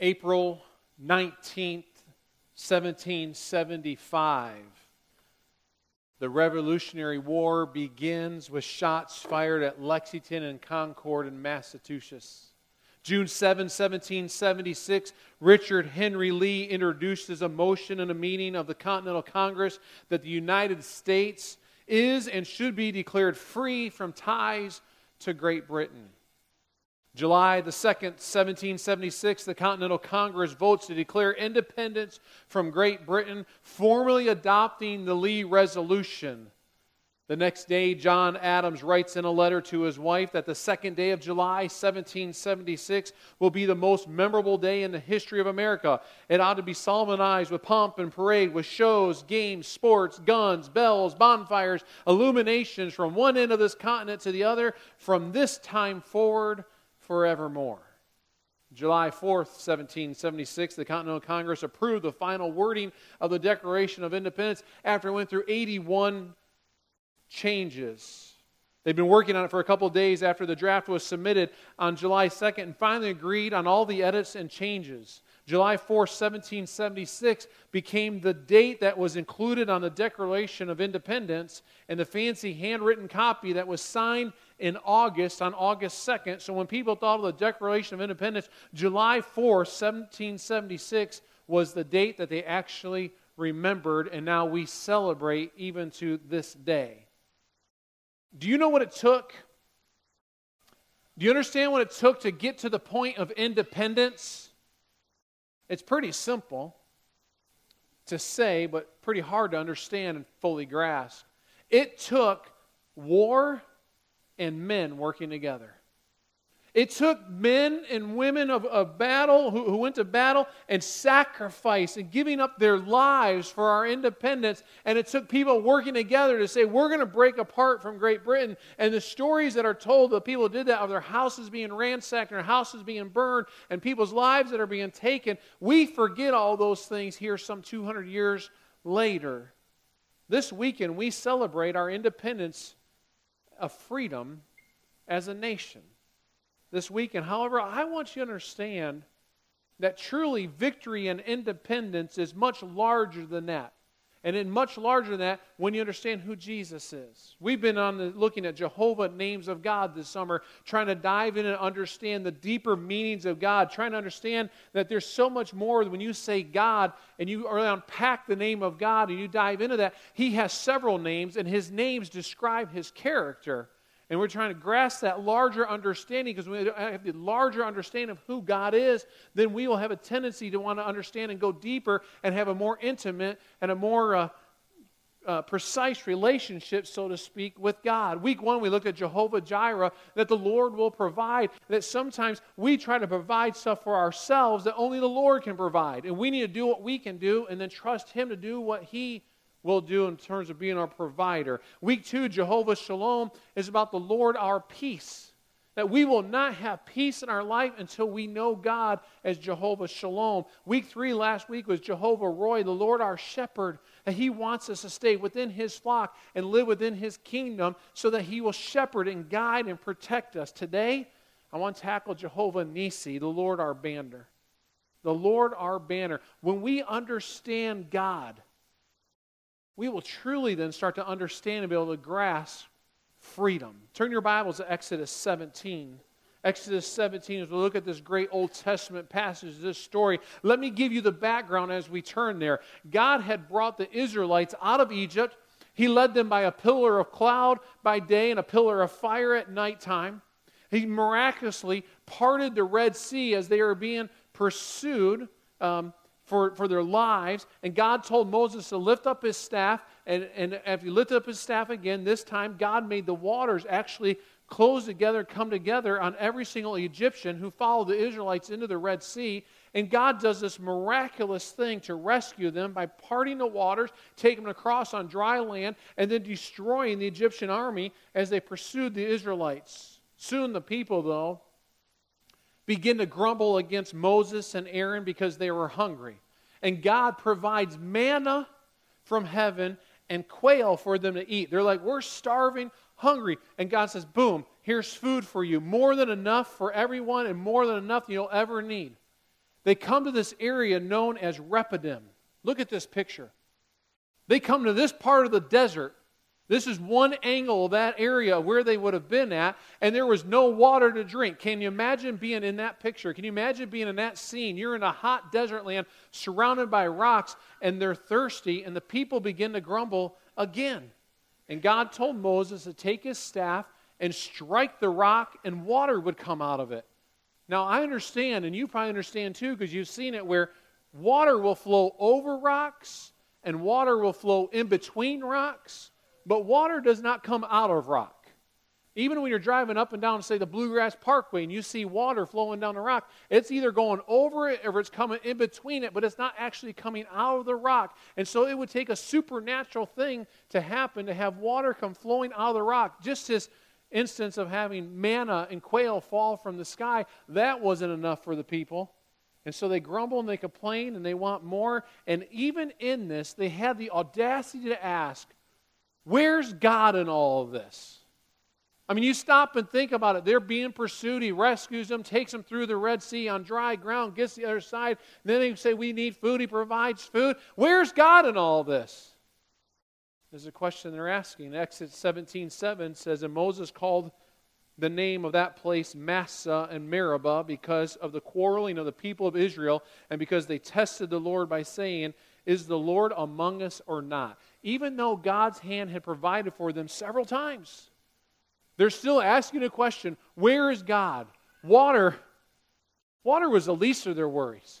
April 19th, 1775. The Revolutionary War begins with shots fired at Lexington and Concord in Massachusetts. June 7, 1776, Richard Henry Lee introduces a motion in a meeting of the Continental Congress that the United States is and should be declared free from ties to Great Britain. July the 2nd, 1776, the Continental Congress votes to declare independence from Great Britain, formally adopting the Lee Resolution. The next day, John Adams writes in a letter to his wife that the second day of July, 1776, will be the most memorable day in the history of America. It ought to be solemnized with pomp and parade, with shows, games, sports, guns, bells, bonfires, illuminations from one end of this continent to the other, from this time forward forevermore. July 4th, 1776, the Continental Congress approved the final wording of the Declaration of Independence after it went through 81 changes. They'd been working on it for a couple days after the draft was submitted on July 2nd and finally agreed on all the edits and changes. July 4, 1776 became the date that was included on the Declaration of Independence and the fancy handwritten copy that was signed in August, on August 2nd. So when people thought of the Declaration of Independence, July 4, 1776 was the date that they actually remembered, and now we celebrate even to this day. Do you know what it took? Do you understand what it took to get to the point of independence? It's pretty simple to say, but pretty hard to understand and fully grasp. It took war and men working together. It took men and women of, of battle who, who went to battle and sacrifice and giving up their lives for our independence. And it took people working together to say, we're going to break apart from Great Britain. And the stories that are told that people did that of their houses being ransacked, their houses being burned, and people's lives that are being taken, we forget all those things here some 200 years later. This weekend, we celebrate our independence of freedom as a nation this weekend. However, I want you to understand that truly victory and independence is much larger than that. And in much larger than that, when you understand who Jesus is. We've been on the, looking at Jehovah names of God this summer, trying to dive in and understand the deeper meanings of God, trying to understand that there's so much more when you say God and you unpack the name of God and you dive into that. He has several names, and his names describe his character. And we're trying to grasp that larger understanding because we have the larger understanding of who God is, then we will have a tendency to want to understand and go deeper and have a more intimate and a more uh, uh, precise relationship, so to speak, with God. Week one, we looked at Jehovah Jireh, that the Lord will provide. That sometimes we try to provide stuff for ourselves that only the Lord can provide. And we need to do what we can do and then trust Him to do what He will do in terms of being our provider. Week two, Jehovah Shalom, is about the Lord our peace. That we will not have peace in our life until we know God as Jehovah Shalom. Week three last week was Jehovah Rohi, the Lord our shepherd, that He wants us to stay within His flock and live within His kingdom so that He will shepherd and guide and protect us. Today, I want to tackle Jehovah Nissi, the Lord our banner. The Lord our banner. When we understand God, we will truly then start to understand and be able to grasp freedom. Turn your Bibles to Exodus 17. Exodus 17, as we look at this great Old Testament passage, this story, let me give you the background as we turn there. God had brought the Israelites out of Egypt. He led them by a pillar of cloud by day and a pillar of fire at nighttime. He miraculously parted the Red Sea as they were being pursued um, for, for their lives. And God told Moses to lift up his staff. And, and if he lifted up his staff again, this time God made the waters actually close together, come together on every single Egyptian who followed the Israelites into the Red Sea. And God does this miraculous thing to rescue them by parting the waters, taking them across on dry land, and then destroying the Egyptian army as they pursued the Israelites. Soon the people, though, begin to grumble against Moses and Aaron because they were hungry. And God provides manna from heaven and quail for them to eat. They're like, We're starving, hungry. And God says, Boom, here's food for you. More than enough for everyone and more than enough you'll ever need. They come to this area known as Rephidim. Look at this picture. They come to this part of the desert. This is one angle of that area where they would have been at, and there was no water to drink. Can you imagine being in that picture? Can you imagine being in that scene? You're in a hot desert land surrounded by rocks, and they're thirsty, and the people begin to grumble again. And God told Moses to take his staff and strike the rock, and water would come out of it. Now, I understand, and you probably understand too, because you've seen it, where water will flow over rocks and water will flow in between rocks, but water does not come out of rock. Even when you're driving up and down, say, the Bluegrass Parkway, and you see water flowing down the rock, it's either going over it or it's coming in between it, but it's not actually coming out of the rock. And so it would take a supernatural thing to happen to have water come flowing out of the rock. Just this instance of having manna and quail fall from the sky, that wasn't enough for the people. And so they grumble and they complain and they want more. And even in this, they had the audacity to ask, Where's God in all of this? I mean, you stop and think about it. They're being pursued. He rescues them, takes them through the Red Sea on dry ground, gets the other side. then they say, We need food. He provides food. Where's God in all this? There's a question they're asking. Exodus 17 7 says, And Moses called the name of that place Massah and Meribah because of the quarreling of the people of Israel and because they tested the Lord by saying, Is the Lord among us or not? Even though God's hand had provided for them several times, they're still asking a question Where is God? Water. Water was the least of their worries,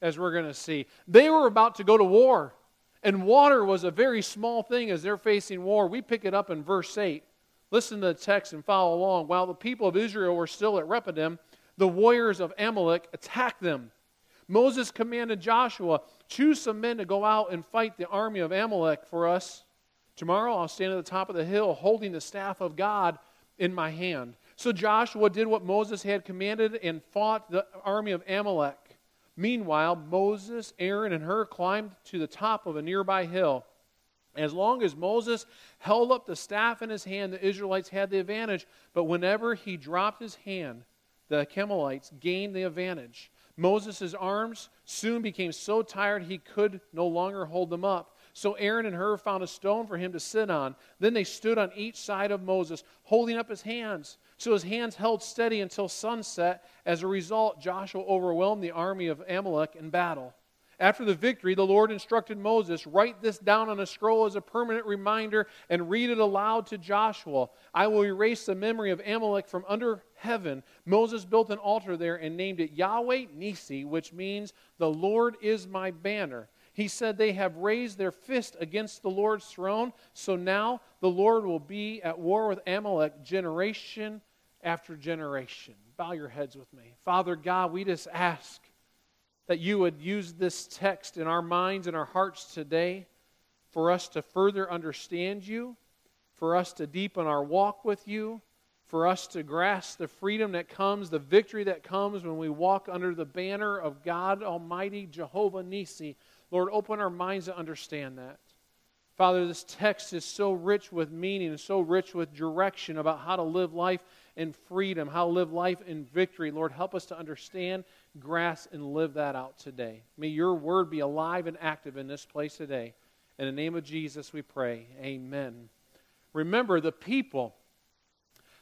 as we're going to see. They were about to go to war. And water was a very small thing as they're facing war. We pick it up in verse 8. Listen to the text and follow along. While the people of Israel were still at Rephidim, the warriors of Amalek attacked them. Moses commanded Joshua, Choose some men to go out and fight the army of Amalek for us. Tomorrow I'll stand at the top of the hill holding the staff of God in my hand. So Joshua did what Moses had commanded and fought the army of Amalek. Meanwhile, Moses, Aaron, and Hur climbed to the top of a nearby hill. As long as Moses held up the staff in his hand, the Israelites had the advantage. But whenever he dropped his hand, the Amalekites gained the advantage. Moses' arms soon became so tired he could no longer hold them up. So Aaron and Hur found a stone for him to sit on. Then they stood on each side of Moses, holding up his hands. So his hands held steady until sunset. As a result, Joshua overwhelmed the army of Amalek in battle. After the victory, the Lord instructed Moses, Write this down on a scroll as a permanent reminder and read it aloud to Joshua. I will erase the memory of Amalek from under heaven. Moses built an altar there and named it Yahweh Nissi, which means the Lord is my banner. He said, They have raised their fist against the Lord's throne, so now the Lord will be at war with Amalek generation after generation. Bow your heads with me. Father God, we just ask that you would use this text in our minds and our hearts today for us to further understand you, for us to deepen our walk with you, for us to grasp the freedom that comes, the victory that comes when we walk under the banner of God Almighty, Jehovah Nissi. Lord, open our minds to understand that. Father, this text is so rich with meaning and so rich with direction about how to live life in freedom, how to live life in victory. Lord, help us to understand, grasp, and live that out today. May your word be alive and active in this place today. In the name of Jesus, we pray. Amen. Remember, the people.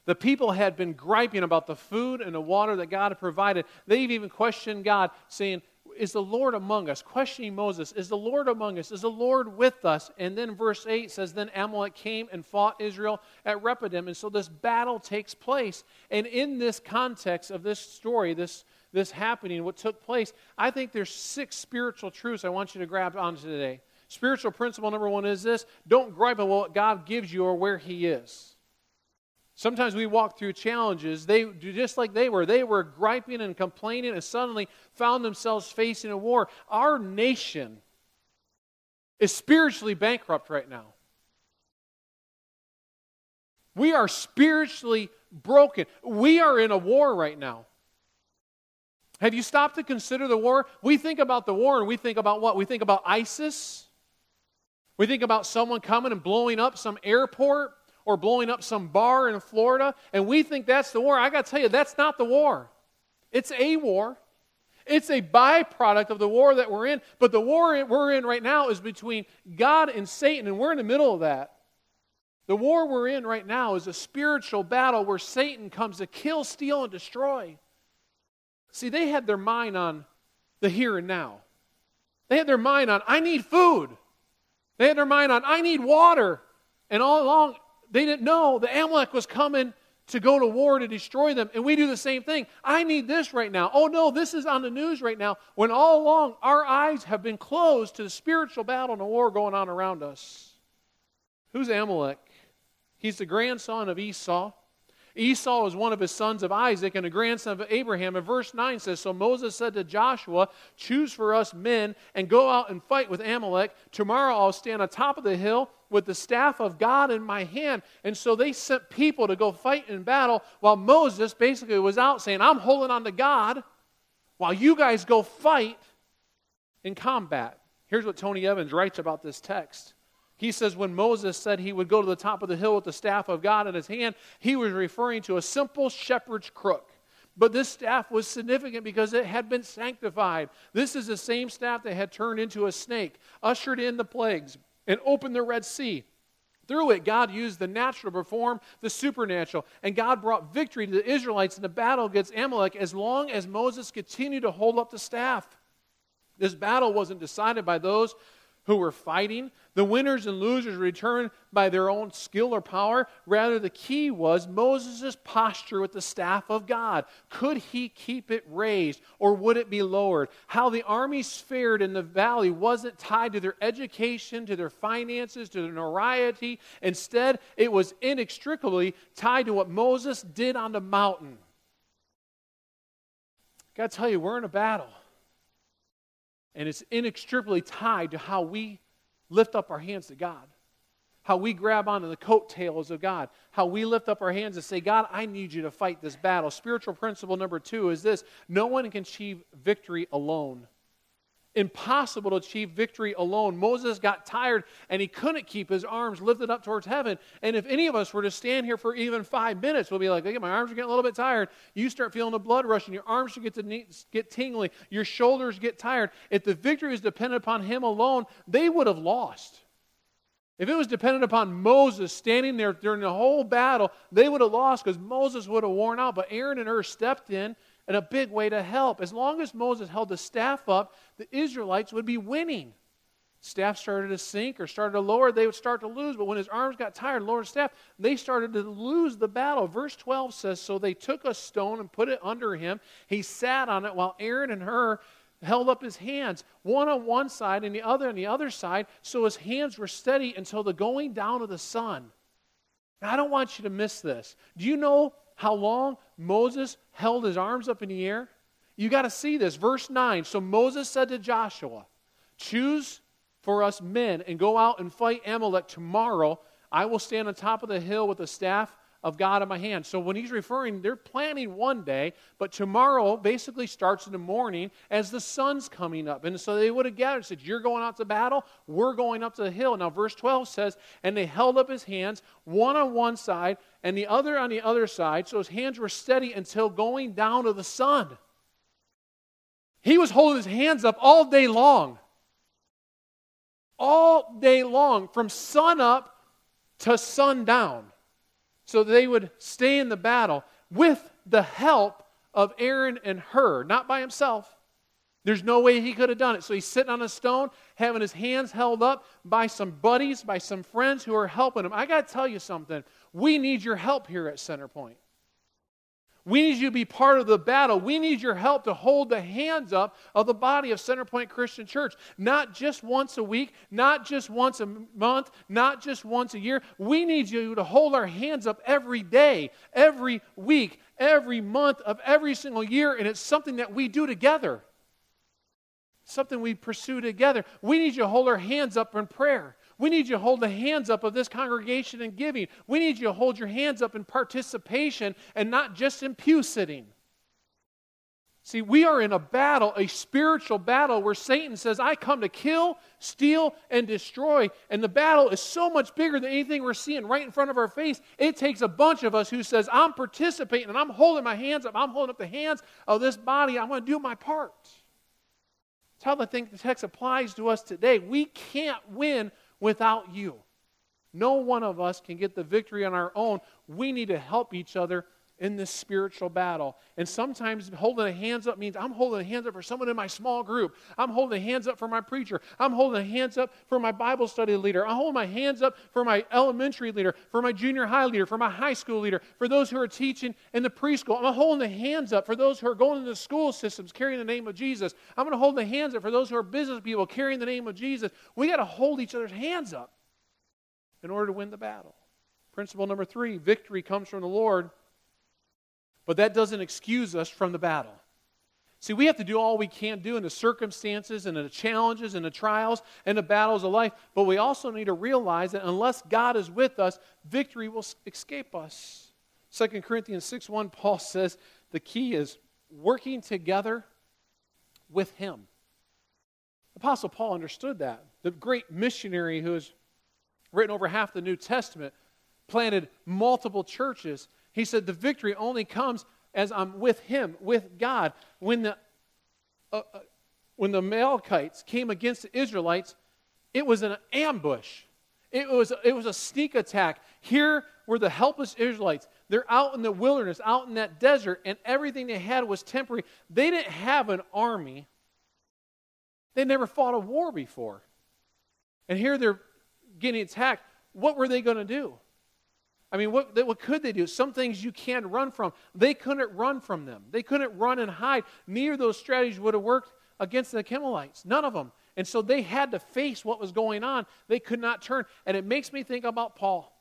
The people had been griping about the food and the water that God had provided. They've even questioned God, saying, is the Lord among us? Questioning Moses, Is the Lord among us? Is the Lord with us? And then verse 8 says, Then Amalek came and fought Israel at Rephidim. And so this battle takes place. And in this context of this story, this, this happening, what took place, I think there's six spiritual truths I want you to grab onto today. Spiritual principle number one is this don't gripe about what God gives you or where He is. Sometimes we walk through challenges, they do just like they were. They were griping and complaining and suddenly found themselves facing a war. Our nation is spiritually bankrupt right now. We are spiritually broken. We are in a war right now. Have you stopped to consider the war? We think about the war and we think about what? We think about ISIS. We think about someone coming and blowing up some airport or blowing up some bar in Florida, and we think that's the war. I got to tell you, that's not the war. It's a war. It's a byproduct of the war that we're in. But the war we're in right now is between God and Satan, and we're in the middle of that. The war we're in right now is a spiritual battle where Satan comes to kill, steal, and destroy. See, they had their mind on the here and now. They had their mind on, I need food. They had their mind on, I need water. And all along, they didn't know the Amalek was coming to go to war to destroy them. And we do the same thing. I need this right now. Oh no, this is on the news right now. When all along our eyes have been closed to the spiritual battle and the war going on around us. Who's Amalek? He's the grandson of Esau. Esau was one of his sons of Isaac and a grandson of Abraham. And verse 9 says So Moses said to Joshua, Choose for us men and go out and fight with Amalek. Tomorrow I'll stand on top of the hill with the staff of God in my hand. And so they sent people to go fight in battle while Moses basically was out saying, I'm holding on to God while you guys go fight in combat. Here's what Tony Evans writes about this text. He says when Moses said he would go to the top of the hill with the staff of God in his hand, he was referring to a simple shepherd's crook. But this staff was significant because it had been sanctified. This is the same staff that had turned into a snake, ushered in the plagues, and opened the Red Sea. Through it, God used the natural to perform the supernatural. And God brought victory to the Israelites in the battle against Amalek as long as Moses continued to hold up the staff. This battle wasn't decided by those who were fighting. The winners and losers returned by their own skill or power. Rather, the key was Moses' posture with the staff of God. Could he keep it raised or would it be lowered? How the armies fared in the valley wasn't tied to their education, to their finances, to their notoriety. Instead, it was inextricably tied to what Moses did on the mountain. Got to tell you, we're in a battle. And it's inextricably tied to how we lift up our hands to God, how we grab onto the coattails of God, how we lift up our hands and say, God, I need you to fight this battle. Spiritual principle number two is this. No one can achieve victory alone impossible to achieve victory alone. Moses got tired and he couldn't keep his arms lifted up towards heaven. And if any of us were to stand here for even five minutes, we'll be like, okay, my arms are getting a little bit tired. You start feeling the blood rushing. Your arms should get to get tingling. Your shoulders get tired. If the victory was dependent upon him alone, they would have lost. If it was dependent upon Moses standing there during the whole battle, they would have lost because Moses would have worn out. But Aaron and Hur stepped in in a big way to help. As long as Moses held the staff up, the Israelites would be winning. Staff started to sink or started to lower, they would start to lose. But when his arms got tired, lowered staff, they started to lose the battle. Verse 12 says So they took a stone and put it under him. He sat on it while Aaron and Hur held up his hands, one on one side and the other on the other side, so his hands were steady until the going down of the sun. Now, I don't want you to miss this. Do you know how long Moses held his arms up in the air? You got to see this. Verse 9. So Moses said to Joshua, Choose for us men and go out and fight Amalek tomorrow. I will stand on top of the hill with a staff of God in my hand. So when he's referring, they're planning one day, but tomorrow basically starts in the morning as the sun's coming up. And so they would have gathered and said, You're going out to battle, we're going up to the hill. Now, verse 12 says, And they held up his hands, one on one side and the other on the other side, so his hands were steady until going down to the sun. He was holding his hands up all day long. All day long, from sun up to sundown so they would stay in the battle with the help of Aaron and Hur, not by himself. There's no way he could have done it. So he's sitting on a stone, having his hands held up by some buddies, by some friends who are helping him. I got to tell you something. We need your help here at Centerpoint. We need you to be part of the battle. We need your help to hold the hands up of the body of Centerpoint Christian Church. Not just once a week, not just once a month, not just once a year. We need you to hold our hands up every day, every week, every month of every single year. And it's something that we do together, something we pursue together. We need you to hold our hands up in prayer. We need you to hold the hands up of this congregation in giving. We need you to hold your hands up in participation and not just in pew sitting. See, we are in a battle, a spiritual battle, where Satan says, I come to kill, steal, and destroy. And the battle is so much bigger than anything we're seeing right in front of our face. It takes a bunch of us who says, I'm participating and I'm holding my hands up. I'm holding up the hands of this body. I'm going to do my part. That's how the, thing, the text applies to us today. We can't win without you. No one of us can get the victory on our own. We need to help each other in this spiritual battle. And sometimes holding the hands up means I'm holding the hands up for someone in my small group. I'm holding the hands up for my preacher. I'm holding the hands up for my Bible study leader. I'm holding my hands up for my elementary leader, for my junior high leader, for my high school leader, for those who are teaching in the preschool. I'm holding the hands up for those who are going into the school systems carrying the name of Jesus. I'm going to hold the hands up for those who are business people carrying the name of Jesus. We got to hold each other's hands up in order to win the battle. Principle number three victory comes from the Lord but that doesn't excuse us from the battle. See, we have to do all we can do in the circumstances and the challenges and the trials and the battles of life, but we also need to realize that unless God is with us, victory will escape us. 2 Corinthians 6 1, Paul says the key is working together with Him. Apostle Paul understood that. The great missionary who has written over half the New Testament, planted multiple churches, he said, The victory only comes as I'm with Him, with God. When the, uh, uh, when the Amalekites came against the Israelites, it was an ambush. It was, it was a sneak attack. Here were the helpless Israelites. They're out in the wilderness, out in that desert, and everything they had was temporary. They didn't have an army, they never fought a war before. And here they're getting attacked. What were they going to do? I mean, what, what could they do? Some things you can't run from. They couldn't run from them. They couldn't run and hide. Neither of those strategies would have worked against the Achimaelites. None of them. And so they had to face what was going on. They could not turn. And it makes me think about Paul.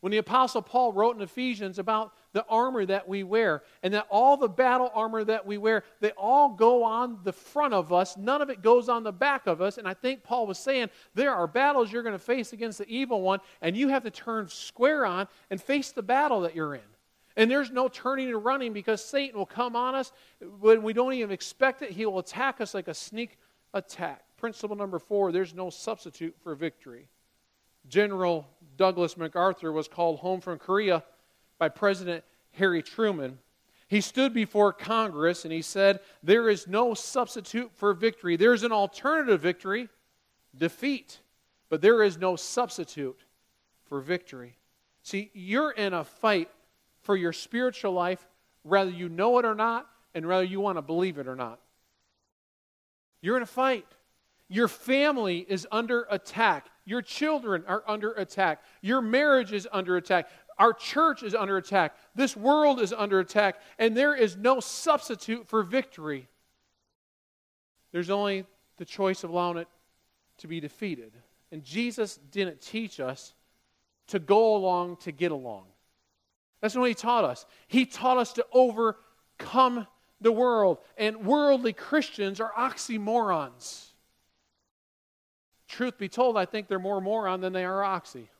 When the Apostle Paul wrote in Ephesians about the armor that we wear, and that all the battle armor that we wear, they all go on the front of us. None of it goes on the back of us. And I think Paul was saying there are battles you're going to face against the evil one, and you have to turn square on and face the battle that you're in. And there's no turning and running because Satan will come on us when we don't even expect it. He will attack us like a sneak attack. Principle number four there's no substitute for victory. General Douglas MacArthur was called home from Korea by President Harry Truman. He stood before Congress and he said, There is no substitute for victory. There's an alternative victory, defeat, but there is no substitute for victory. See, you're in a fight for your spiritual life, whether you know it or not, and whether you want to believe it or not. You're in a fight. Your family is under attack. Your children are under attack. Your marriage is under attack. Our church is under attack. This world is under attack. And there is no substitute for victory. There's only the choice of allowing it to be defeated. And Jesus didn't teach us to go along to get along. That's what he taught us. He taught us to overcome the world. And worldly Christians are oxymorons. Truth be told, I think they're more moron than they are oxy.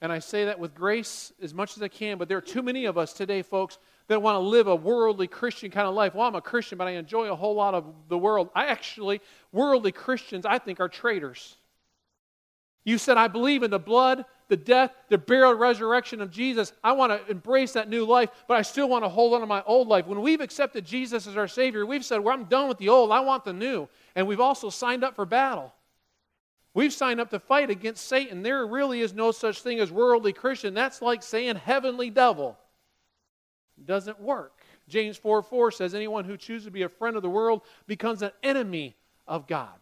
And I say that with grace as much as I can, but there are too many of us today, folks, that want to live a worldly Christian kind of life. Well, I'm a Christian, but I enjoy a whole lot of the world. I actually, worldly Christians, I think, are traitors. You said, I believe in the blood, the death, the burial, resurrection of Jesus. I want to embrace that new life, but I still want to hold on to my old life. When we've accepted Jesus as our Savior, we've said, well, I'm done with the old, I want the new. And we've also signed up for battle. We've signed up to fight against Satan. There really is no such thing as worldly Christian. That's like saying heavenly devil. It doesn't work. James 4 4 says, Anyone who chooses to be a friend of the world becomes an enemy of God.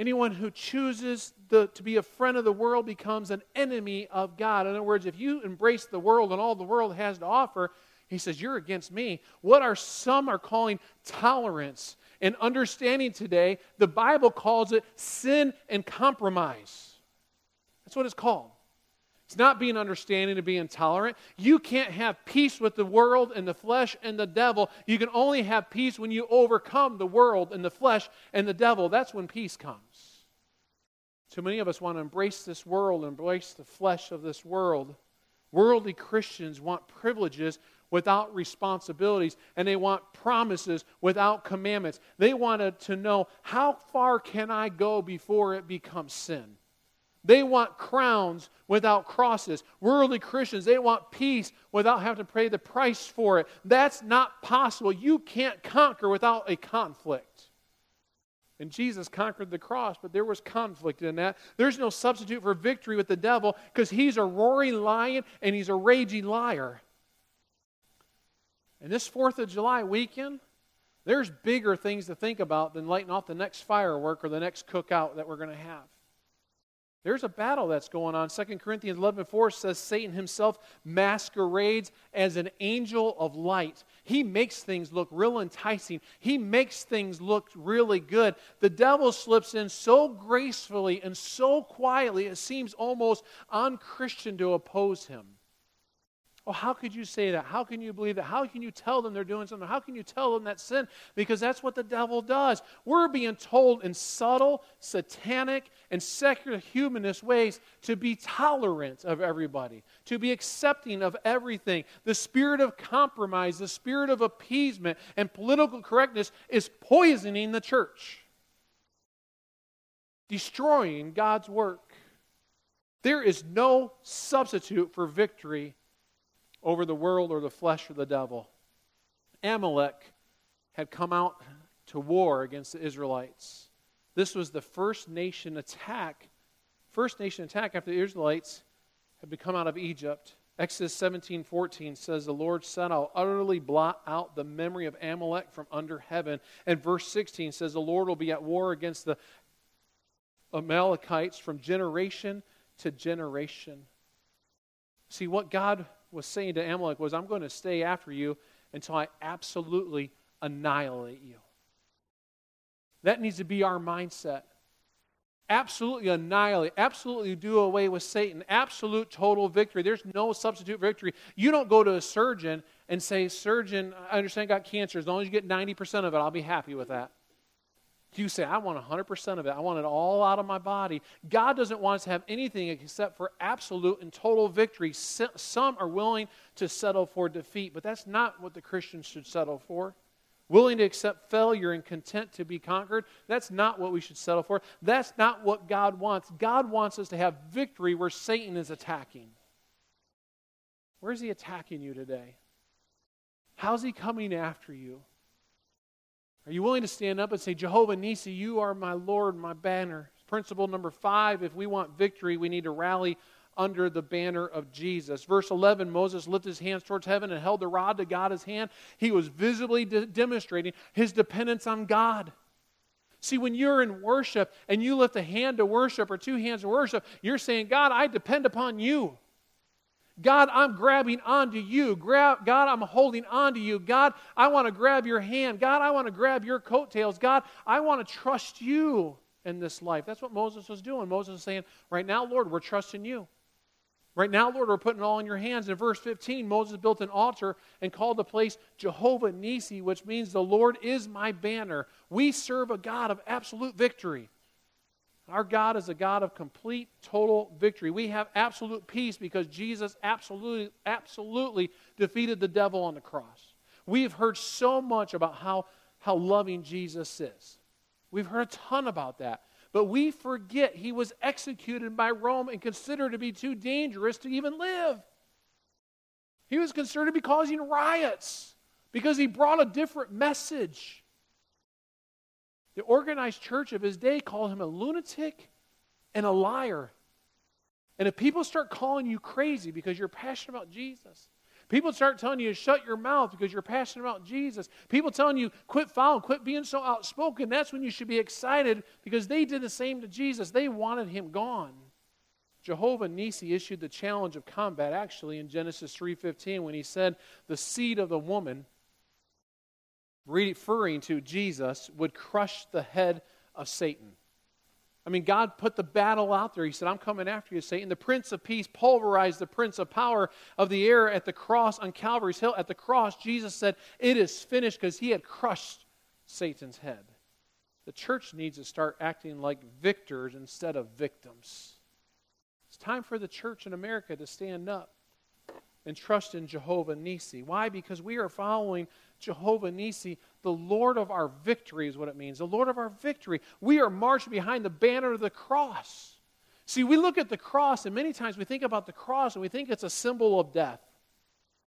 Anyone who chooses the, to be a friend of the world becomes an enemy of God. In other words, if you embrace the world and all the world has to offer, he says, You're against me. What are some are calling tolerance and understanding today, the Bible calls it sin and compromise. That's what it's called. It's not being understanding and being intolerant. You can't have peace with the world and the flesh and the devil. You can only have peace when you overcome the world and the flesh and the devil. That's when peace comes. Too many of us want to embrace this world, embrace the flesh of this world. Worldly Christians want privileges without responsibilities, and they want promises without commandments. They wanted to know how far can I go before it becomes sin? They want crowns without crosses. Worldly Christians, they want peace without having to pay the price for it. That's not possible. You can't conquer without a conflict. And Jesus conquered the cross, but there was conflict in that. There's no substitute for victory with the devil because he's a roaring lion and he's a raging liar. And this 4th of July weekend, there's bigger things to think about than lighting off the next firework or the next cookout that we're going to have. There's a battle that's going on. 2 Corinthians 11 4 says Satan himself masquerades as an angel of light. He makes things look real enticing, he makes things look really good. The devil slips in so gracefully and so quietly, it seems almost unchristian to oppose him. Well, how could you say that? How can you believe that? How can you tell them they're doing something? How can you tell them that's sin? Because that's what the devil does. We're being told in subtle, satanic, and secular humanist ways to be tolerant of everybody, to be accepting of everything. The spirit of compromise, the spirit of appeasement, and political correctness is poisoning the church, destroying God's work. There is no substitute for victory over the world or the flesh or the devil. Amalek had come out to war against the Israelites. This was the first nation attack, first nation attack after the Israelites had become out of Egypt. Exodus 17 14 says, The Lord said, I'll utterly blot out the memory of Amalek from under heaven. And verse 16 says, The Lord will be at war against the Amalekites from generation to generation. See, what God was saying to Amalek was, I'm going to stay after you until I absolutely annihilate you. That needs to be our mindset. Absolutely annihilate, absolutely do away with Satan, absolute total victory. There's no substitute victory. You don't go to a surgeon and say, Surgeon, I understand I got cancer. As long as you get 90% of it, I'll be happy with that. You say, I want 100% of it. I want it all out of my body. God doesn't want us to have anything except for absolute and total victory. Some are willing to settle for defeat, but that's not what the Christians should settle for. Willing to accept failure and content to be conquered, that's not what we should settle for. That's not what God wants. God wants us to have victory where Satan is attacking. Where's he attacking you today? How's he coming after you? Are you willing to stand up and say, Jehovah Nissi, you are my Lord, my banner? Principle number five if we want victory, we need to rally under the banner of Jesus. Verse 11 Moses lifted his hands towards heaven and held the rod to God's hand. He was visibly de- demonstrating his dependence on God. See, when you're in worship and you lift a hand to worship or two hands to worship, you're saying, God, I depend upon you. God, I'm grabbing onto you. Grab, God, I'm holding onto you. God, I want to grab your hand. God, I want to grab your coattails. God, I want to trust you in this life. That's what Moses was doing. Moses was saying, Right now, Lord, we're trusting you. Right now, Lord, we're putting it all in your hands. In verse 15, Moses built an altar and called the place Jehovah Nissi, which means the Lord is my banner. We serve a God of absolute victory. Our God is a God of complete, total victory. We have absolute peace because Jesus absolutely, absolutely defeated the devil on the cross. We have heard so much about how, how loving Jesus is. We've heard a ton about that. But we forget he was executed by Rome and considered to be too dangerous to even live. He was considered to be causing riots because he brought a different message. The organized church of his day called him a lunatic and a liar. And if people start calling you crazy because you're passionate about Jesus, people start telling you to shut your mouth because you're passionate about Jesus, people telling you quit following, quit being so outspoken, that's when you should be excited because they did the same to Jesus. They wanted him gone. Jehovah Nissi issued the challenge of combat actually in Genesis 3:15 when he said, "The seed of the woman referring to Jesus, would crush the head of Satan. I mean, God put the battle out there. He said, I'm coming after you, Satan. The Prince of Peace pulverized the Prince of Power of the air at the cross on Calvary's Hill. At the cross, Jesus said, It is finished because he had crushed Satan's head. The church needs to start acting like victors instead of victims. It's time for the church in America to stand up and trust in Jehovah Nissi. Why? Because we are following Jehovah Nissi, the Lord of our victory, is what it means. The Lord of our victory. We are marched behind the banner of the cross. See, we look at the cross, and many times we think about the cross and we think it's a symbol of death.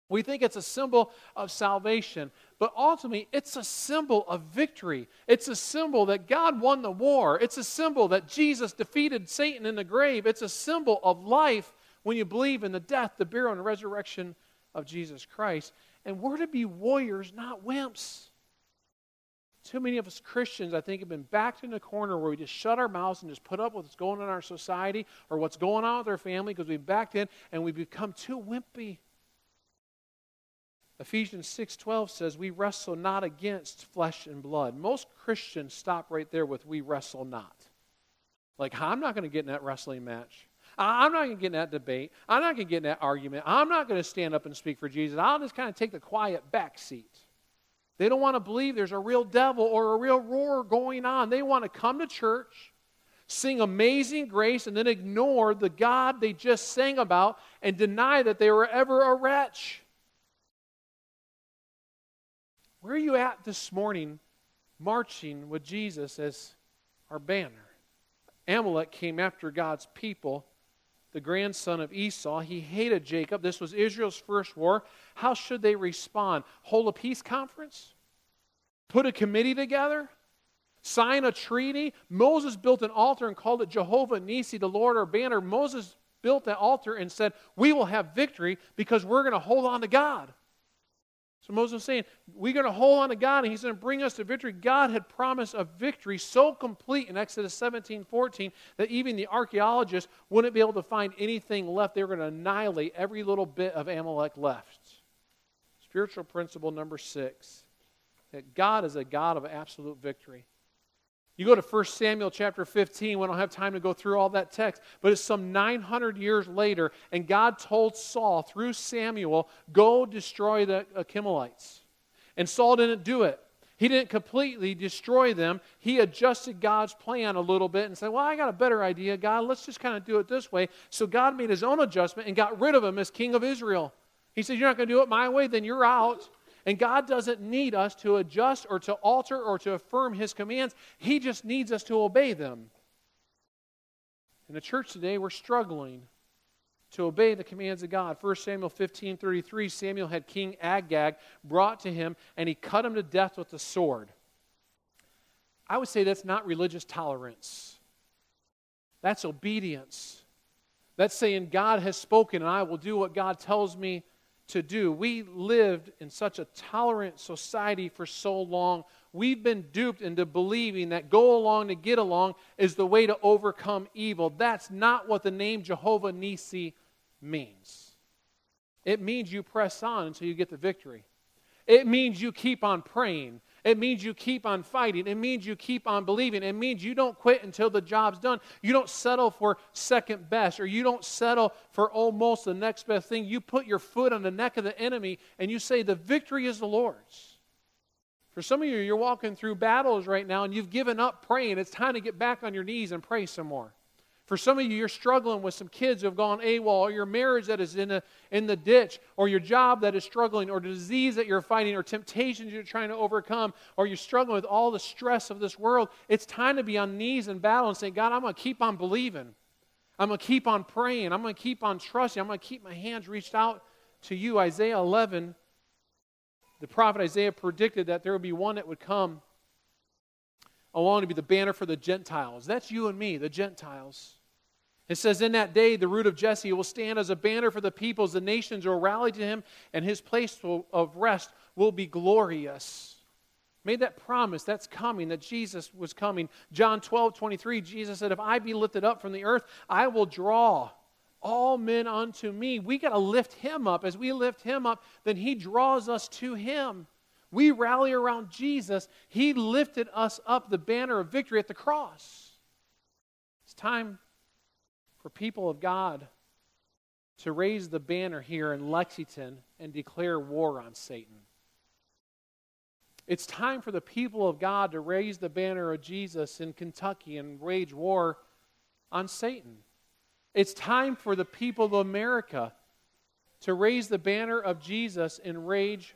We think it's a symbol of salvation, but ultimately it's a symbol of victory. It's a symbol that God won the war. It's a symbol that Jesus defeated Satan in the grave. It's a symbol of life when you believe in the death, the burial, and resurrection of Jesus Christ. And we're to be warriors, not wimps. Too many of us Christians, I think, have been backed in a corner where we just shut our mouths and just put up with what's going on in our society or what's going on with our family because we've backed in and we become too wimpy. Ephesians 6:12 says we wrestle not against flesh and blood. Most Christians stop right there with we wrestle not. Like I'm not going to get in that wrestling match. I'm not going to get in that debate. I'm not going to get in that argument. I'm not going to stand up and speak for Jesus. I'll just kind of take the quiet back seat. They don't want to believe there's a real devil or a real roar going on. They want to come to church, sing amazing grace, and then ignore the God they just sang about and deny that they were ever a wretch. Where are you at this morning marching with Jesus as our banner? Amalek came after God's people, the grandson of Esau. He hated Jacob. This was Israel's first war. How should they respond? Hold a peace conference? Put a committee together? Sign a treaty? Moses built an altar and called it Jehovah Nissi, the Lord our banner. Moses built that altar and said, We will have victory because we're going to hold on to God. So Moses is saying, we're going to hold on to God and he's going to bring us to victory. God had promised a victory so complete in Exodus 17, 14 that even the archaeologists wouldn't be able to find anything left. They were going to annihilate every little bit of Amalek left. Spiritual principle number six that God is a God of absolute victory. You go to 1 Samuel chapter 15. We don't have time to go through all that text, but it's some 900 years later, and God told Saul through Samuel, Go destroy the Achimaelites. And Saul didn't do it. He didn't completely destroy them. He adjusted God's plan a little bit and said, Well, I got a better idea, God. Let's just kind of do it this way. So God made his own adjustment and got rid of him as king of Israel. He said, You're not going to do it my way, then you're out. And God doesn't need us to adjust or to alter or to affirm His commands, He just needs us to obey them. In the church today, we're struggling to obey the commands of God. 1 Samuel 15 33, Samuel had King Agag brought to him, and he cut him to death with the sword. I would say that's not religious tolerance, that's obedience. That's saying, God has spoken, and I will do what God tells me to do. We lived in such a tolerant society for so long. We've been duped into believing that go along to get along is the way to overcome evil. That's not what the name Jehovah Nissi means. It means you press on until you get the victory. It means you keep on praying. It means you keep on fighting. It means you keep on believing. It means you don't quit until the job's done. You don't settle for second best or you don't settle for almost the next best thing. You put your foot on the neck of the enemy and you say, The victory is the Lord's. For some of you, you're walking through battles right now and you've given up praying. It's time to get back on your knees and pray some more. For some of you, you're struggling with some kids who have gone AWOL, or your marriage that is in, a, in the ditch, or your job that is struggling, or the disease that you're fighting, or temptations you're trying to overcome, or you're struggling with all the stress of this world. It's time to be on knees in battle and say, God, I'm going to keep on believing. I'm going to keep on praying. I'm going to keep on trusting. I'm going to keep my hands reached out to you. Isaiah 11, the prophet Isaiah predicted that there would be one that would come along to be the banner for the Gentiles. That's you and me, the Gentiles. It says, In that day, the root of Jesse will stand as a banner for the peoples. The nations will rally to him, and his place of rest will be glorious. Made that promise, that's coming, that Jesus was coming. John 12, 23, Jesus said, If I be lifted up from the earth, I will draw all men unto me. We got to lift him up. As we lift him up, then he draws us to him. We rally around Jesus. He lifted us up the banner of victory at the cross. It's time for people of God to raise the banner here in Lexington and declare war on Satan. It's time for the people of God to raise the banner of Jesus in Kentucky and wage war on Satan. It's time for the people of America to raise the banner of Jesus and rage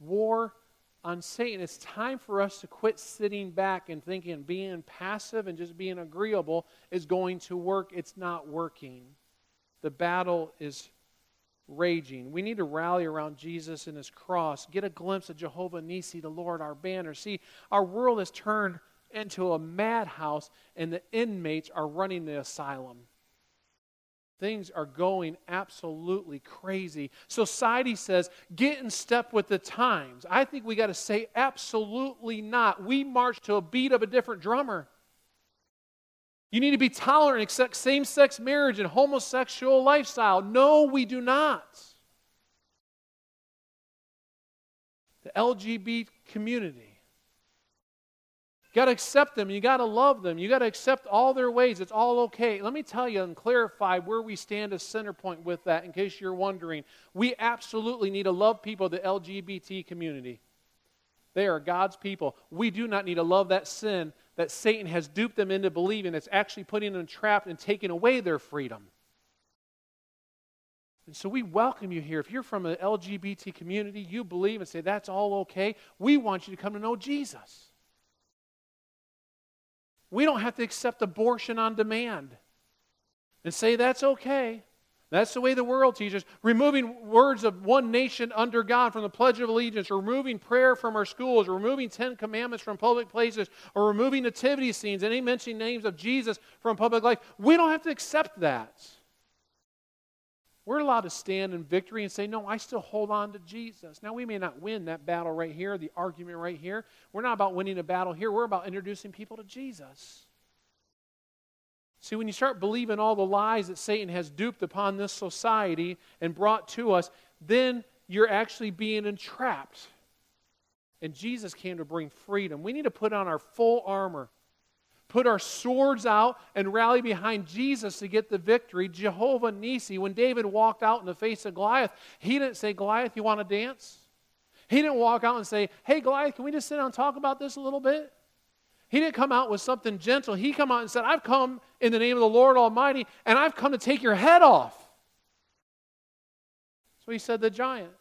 war on Satan. It's time for us to quit sitting back and thinking being passive and just being agreeable is going to work. It's not working. The battle is raging. We need to rally around Jesus and his cross, get a glimpse of Jehovah Nissi, the Lord, our banner. See, our world has turned into a madhouse, and the inmates are running the asylum. Things are going absolutely crazy. Society says, get in step with the times. I think we got to say, absolutely not. We march to a beat of a different drummer. You need to be tolerant, accept same sex marriage and homosexual lifestyle. No, we do not. The LGBT community you got to accept them. You got to love them. You got to accept all their ways. It's all okay. Let me tell you and clarify where we stand as center point with that in case you're wondering. We absolutely need to love people, the LGBT community. They are God's people. We do not need to love that sin that Satan has duped them into believing. It's actually putting them trapped and taking away their freedom. And so we welcome you here. If you're from the LGBT community, you believe and say that's all okay, we want you to come to know Jesus. We don't have to accept abortion on demand and say that's okay. That's the way the world teaches. Removing words of one nation under God from the Pledge of Allegiance, removing prayer from our schools, removing Ten Commandments from public places, or removing nativity scenes, and any mentioning names of Jesus from public life. We don't have to accept that. We're allowed to stand in victory and say, No, I still hold on to Jesus. Now, we may not win that battle right here, the argument right here. We're not about winning a battle here, we're about introducing people to Jesus. See, when you start believing all the lies that Satan has duped upon this society and brought to us, then you're actually being entrapped. And Jesus came to bring freedom. We need to put on our full armor put our swords out and rally behind Jesus to get the victory. Jehovah Nissi, when David walked out in the face of Goliath, he didn't say, Goliath, you want to dance? He didn't walk out and say, Hey, Goliath, can we just sit down and talk about this a little bit? He didn't come out with something gentle. He come out and said, I've come in the name of the Lord Almighty, and I've come to take your head off. So he said, The giant.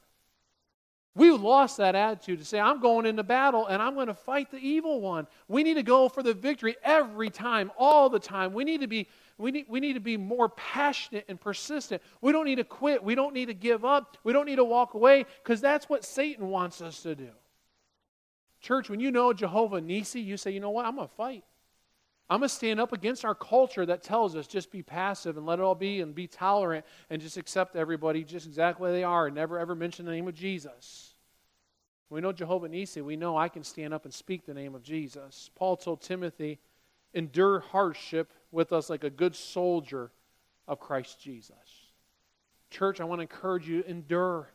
We lost that attitude to say, I'm going into battle and I'm going to fight the evil one. We need to go for the victory every time, all the time. We need to be, we need, we need to be more passionate and persistent. We don't need to quit. We don't need to give up. We don't need to walk away because that's what Satan wants us to do. Church, when you know Jehovah Nissi, you say, you know what? I'm going to fight. I'm going to stand up against our culture that tells us just be passive and let it all be and be tolerant and just accept everybody just exactly they are and never ever mention the name of Jesus. We know Jehovah Nissi. We know I can stand up and speak the name of Jesus. Paul told Timothy, endure hardship with us like a good soldier of Christ Jesus. Church, I want to encourage you endure.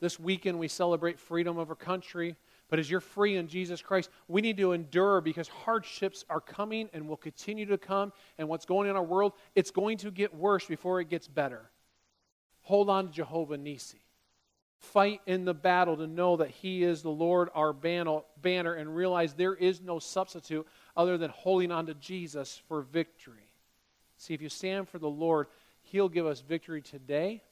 This weekend we celebrate freedom of our country. But as you're free in Jesus Christ, we need to endure because hardships are coming and will continue to come. And what's going on in our world, it's going to get worse before it gets better. Hold on to Jehovah Nissi. Fight in the battle to know that He is the Lord, our banner, and realize there is no substitute other than holding on to Jesus for victory. See, if you stand for the Lord, He'll give us victory today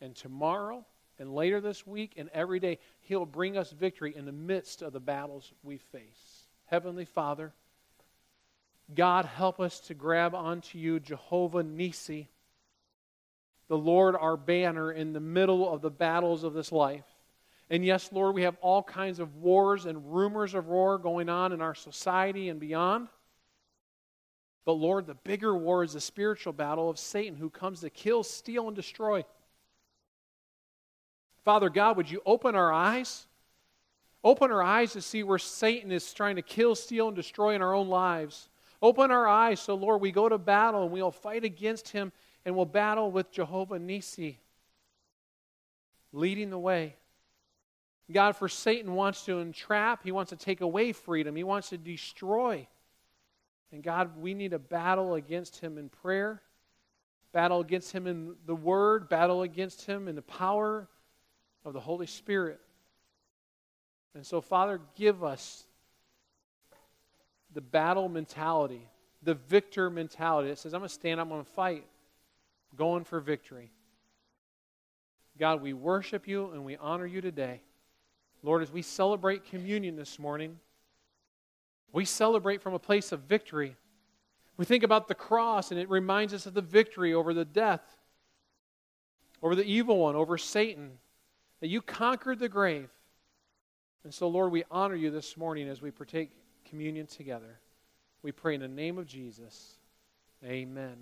and tomorrow and later this week and every day, He'll bring us victory in the midst of the battles we face. Heavenly Father, God, help us to grab onto you, Jehovah Nissi, the Lord our banner in the middle of the battles of this life. And yes, Lord, we have all kinds of wars and rumors of war going on in our society and beyond. But Lord, the bigger war is the spiritual battle of Satan who comes to kill, steal, and destroy. Father God, would you open our eyes? Open our eyes to see where Satan is trying to kill, steal, and destroy in our own lives. Open our eyes so, Lord, we go to battle and we'll fight against him and we'll battle with Jehovah Nissi leading the way. God, for Satan wants to entrap, he wants to take away freedom, he wants to destroy. And God, we need a battle against him in prayer, battle against him in the word, battle against him in the power of the Holy Spirit. And so, Father, give us the battle mentality, the victor mentality that says, I'm going to stand, I'm going to fight, going for victory. God, we worship you and we honor you today. Lord, as we celebrate communion this morning, we celebrate from a place of victory. We think about the cross, and it reminds us of the victory over the death, over the evil one, over Satan, that you conquered the grave. And so, Lord, we honor you this morning as we partake communion together. We pray in the name of Jesus. Amen.